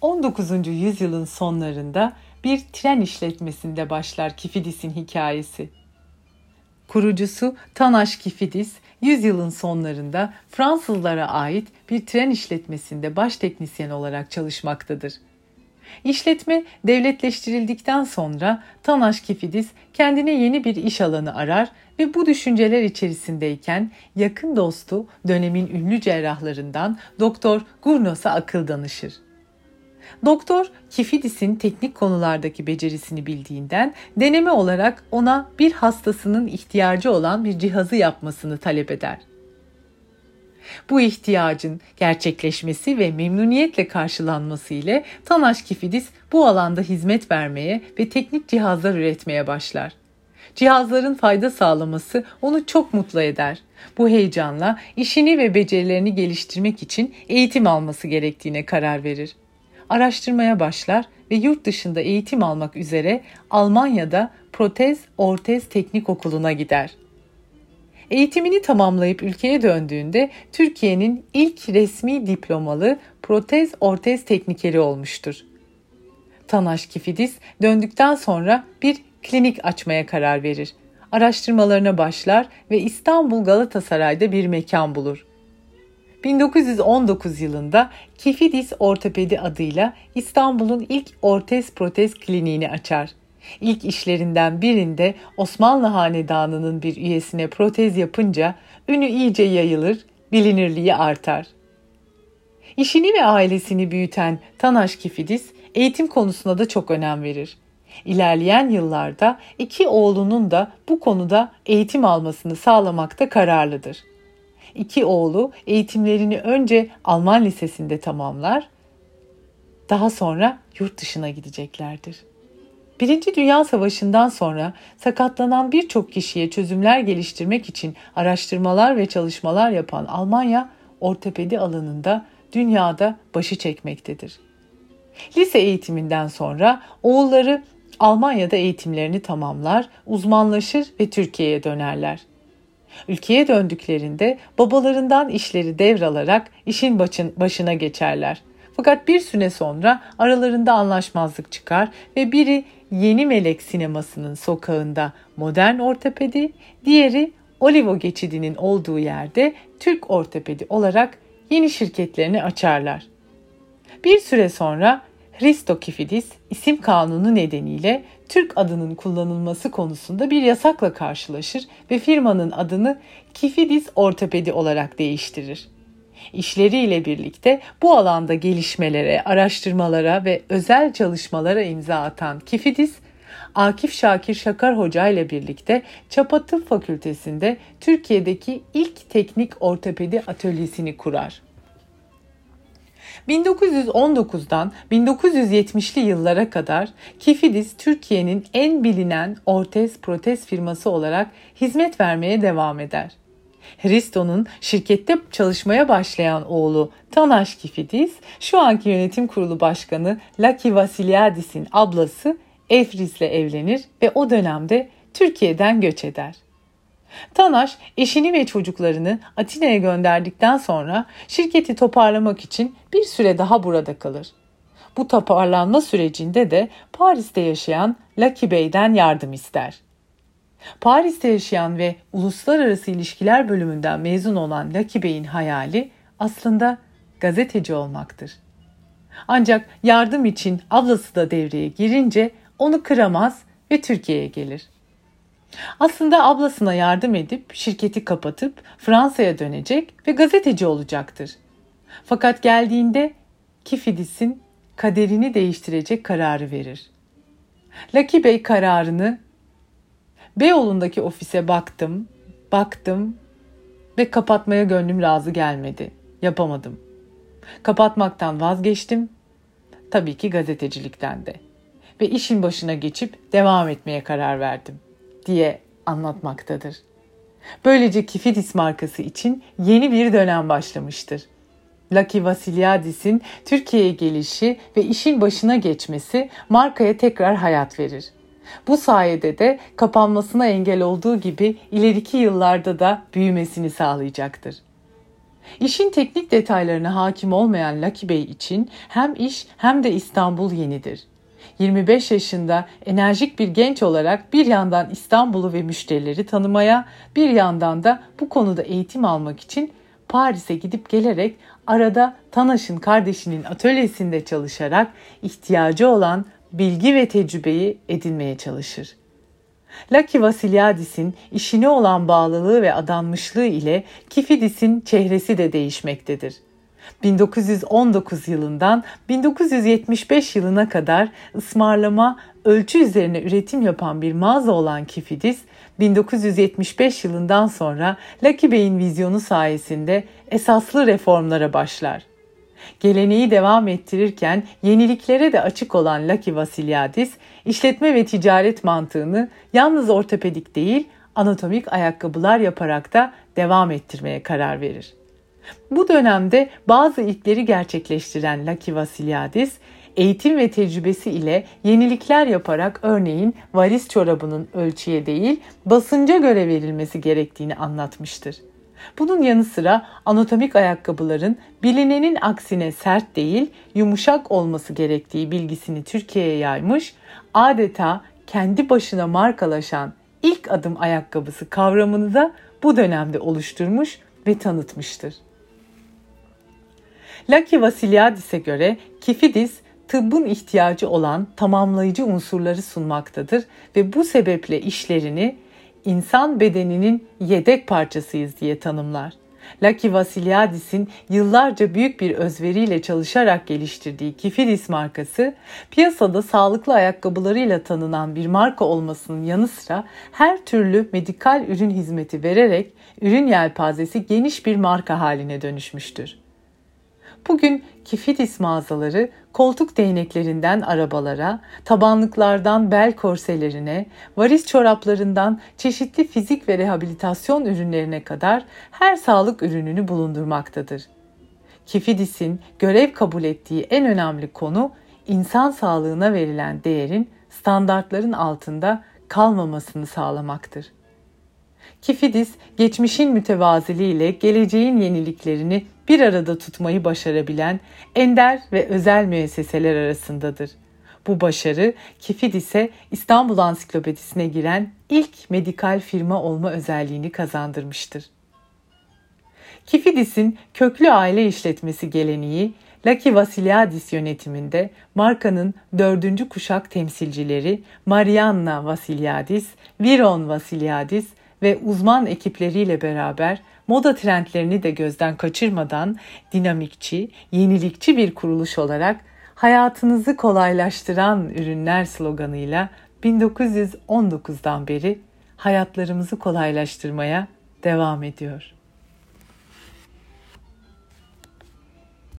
19. yüzyılın sonlarında bir tren işletmesinde başlar Kifidis'in hikayesi. Kurucusu Tanaş Kifidis, yüzyılın sonlarında Fransızlara ait bir tren işletmesinde baş teknisyen olarak çalışmaktadır. İşletme devletleştirildikten sonra Tanaş Kifidis kendine yeni bir iş alanı arar ve bu düşünceler içerisindeyken yakın dostu dönemin ünlü cerrahlarından Doktor Gurnos'a akıl danışır. Doktor Kifidis'in teknik konulardaki becerisini bildiğinden deneme olarak ona bir hastasının ihtiyacı olan bir cihazı yapmasını talep eder. Bu ihtiyacın gerçekleşmesi ve memnuniyetle karşılanması ile Tanaş Kifidis bu alanda hizmet vermeye ve teknik cihazlar üretmeye başlar. Cihazların fayda sağlaması onu çok mutlu eder. Bu heyecanla işini ve becerilerini geliştirmek için eğitim alması gerektiğine karar verir. Araştırmaya başlar ve yurt dışında eğitim almak üzere Almanya'da Protez Ortez Teknik Okulu'na gider. Eğitimini tamamlayıp ülkeye döndüğünde Türkiye'nin ilk resmi diplomalı protez ortez teknikeri olmuştur. Tanaş Kifidis döndükten sonra bir klinik açmaya karar verir. Araştırmalarına başlar ve İstanbul Galatasaray'da bir mekan bulur. 1919 yılında Kifidis Ortopedi adıyla İstanbul'un ilk ortez protez kliniğini açar. İlk işlerinden birinde Osmanlı Hanedanı'nın bir üyesine protez yapınca ünü iyice yayılır, bilinirliği artar. İşini ve ailesini büyüten Tanaş Kifidis eğitim konusuna da çok önem verir. İlerleyen yıllarda iki oğlunun da bu konuda eğitim almasını sağlamakta kararlıdır. İki oğlu eğitimlerini önce Alman lisesinde tamamlar, daha sonra yurt dışına gideceklerdir. Birinci Dünya Savaşı'ndan sonra sakatlanan birçok kişiye çözümler geliştirmek için araştırmalar ve çalışmalar yapan Almanya ortopedi alanında dünyada başı çekmektedir. Lise eğitiminden sonra oğulları Almanya'da eğitimlerini tamamlar, uzmanlaşır ve Türkiye'ye dönerler. Ülkeye döndüklerinde babalarından işleri devralarak işin başına geçerler. Fakat bir süre sonra aralarında anlaşmazlık çıkar ve biri Yeni Melek sinemasının sokağında modern ortopedi, diğeri Olivo geçidinin olduğu yerde Türk ortopedi olarak yeni şirketlerini açarlar. Bir süre sonra Hristo Kifidis isim kanunu nedeniyle Türk adının kullanılması konusunda bir yasakla karşılaşır ve firmanın adını Kifidis Ortopedi olarak değiştirir. İşleriyle birlikte bu alanda gelişmelere, araştırmalara ve özel çalışmalara imza atan Kifidis, Akif Şakir Şakar Hoca ile birlikte Çapa Tıp Fakültesi'nde Türkiye'deki ilk teknik ortopedi atölyesini kurar. 1919'dan 1970'li yıllara kadar Kifidis Türkiye'nin en bilinen ortez protez firması olarak hizmet vermeye devam eder. Hristo'nun şirkette çalışmaya başlayan oğlu Tanaş Kifidis, şu anki yönetim kurulu başkanı Laki Vasiliadis'in ablası Efris'le evlenir ve o dönemde Türkiye'den göç eder. Tanaş eşini ve çocuklarını Atina'ya gönderdikten sonra şirketi toparlamak için bir süre daha burada kalır. Bu toparlanma sürecinde de Paris'te yaşayan Lucky Bey'den yardım ister. Paris'te yaşayan ve uluslararası ilişkiler bölümünden mezun olan Lucky Bey'in hayali aslında gazeteci olmaktır. Ancak yardım için ablası da devreye girince onu kıramaz ve Türkiye'ye gelir. Aslında ablasına yardım edip şirketi kapatıp Fransa'ya dönecek ve gazeteci olacaktır. Fakat geldiğinde Kifidis'in kaderini değiştirecek kararı verir. Lucky Bey kararını Beyoğlu'ndaki ofise baktım, baktım ve kapatmaya gönlüm razı gelmedi. Yapamadım. Kapatmaktan vazgeçtim. Tabii ki gazetecilikten de. Ve işin başına geçip devam etmeye karar verdim diye anlatmaktadır. Böylece Kifidis markası için yeni bir dönem başlamıştır. Lucky Vasiliadis'in Türkiye'ye gelişi ve işin başına geçmesi markaya tekrar hayat verir. Bu sayede de kapanmasına engel olduğu gibi ileriki yıllarda da büyümesini sağlayacaktır. İşin teknik detaylarına hakim olmayan Lucky Bey için hem iş hem de İstanbul yenidir. 25 yaşında enerjik bir genç olarak bir yandan İstanbul'u ve müşterileri tanımaya, bir yandan da bu konuda eğitim almak için Paris'e gidip gelerek arada Tanaş'ın kardeşinin atölyesinde çalışarak ihtiyacı olan bilgi ve tecrübeyi edinmeye çalışır. Lucky Vasilyadis'in işine olan bağlılığı ve adanmışlığı ile Kifidis'in çehresi de değişmektedir. 1919 yılından 1975 yılına kadar ısmarlama ölçü üzerine üretim yapan bir mağaza olan Kifidis, 1975 yılından sonra Lucky Bey'in vizyonu sayesinde esaslı reformlara başlar. Geleneği devam ettirirken yeniliklere de açık olan Lucky Vasilyadis, işletme ve ticaret mantığını yalnız ortopedik değil, anatomik ayakkabılar yaparak da devam ettirmeye karar verir. Bu dönemde bazı ilkleri gerçekleştiren Lucky Vasilyadis, eğitim ve tecrübesi ile yenilikler yaparak örneğin varis çorabının ölçüye değil basınca göre verilmesi gerektiğini anlatmıştır. Bunun yanı sıra anatomik ayakkabıların bilinenin aksine sert değil yumuşak olması gerektiği bilgisini Türkiye'ye yaymış, adeta kendi başına markalaşan ilk adım ayakkabısı kavramını da bu dönemde oluşturmuş ve tanıtmıştır. Lucky Vasilyadis'e göre kifidis tıbbın ihtiyacı olan tamamlayıcı unsurları sunmaktadır ve bu sebeple işlerini insan bedeninin yedek parçasıyız diye tanımlar. Lucky Vasilyadis'in yıllarca büyük bir özveriyle çalışarak geliştirdiği Kifidis markası, piyasada sağlıklı ayakkabılarıyla tanınan bir marka olmasının yanı sıra her türlü medikal ürün hizmeti vererek ürün yelpazesi geniş bir marka haline dönüşmüştür. Bugün Kifidis mağazaları koltuk değneklerinden arabalara, tabanlıklardan bel korselerine, varis çoraplarından çeşitli fizik ve rehabilitasyon ürünlerine kadar her sağlık ürününü bulundurmaktadır. Kifidis'in görev kabul ettiği en önemli konu insan sağlığına verilen değerin standartların altında kalmamasını sağlamaktır. Kifidis, geçmişin mütevaziliğiyle geleceğin yeniliklerini bir arada tutmayı başarabilen ender ve özel müesseseler arasındadır. Bu başarı Kifidis'e İstanbul Ansiklopedisine giren ilk medikal firma olma özelliğini kazandırmıştır. Kifidis'in köklü aile işletmesi geleneği Lucky Vasilyadis yönetiminde markanın dördüncü kuşak temsilcileri Marianna Vasilyadis, Viron Vasilyadis ve uzman ekipleriyle beraber moda trendlerini de gözden kaçırmadan dinamikçi, yenilikçi bir kuruluş olarak hayatınızı kolaylaştıran ürünler sloganıyla 1919'dan beri hayatlarımızı kolaylaştırmaya devam ediyor.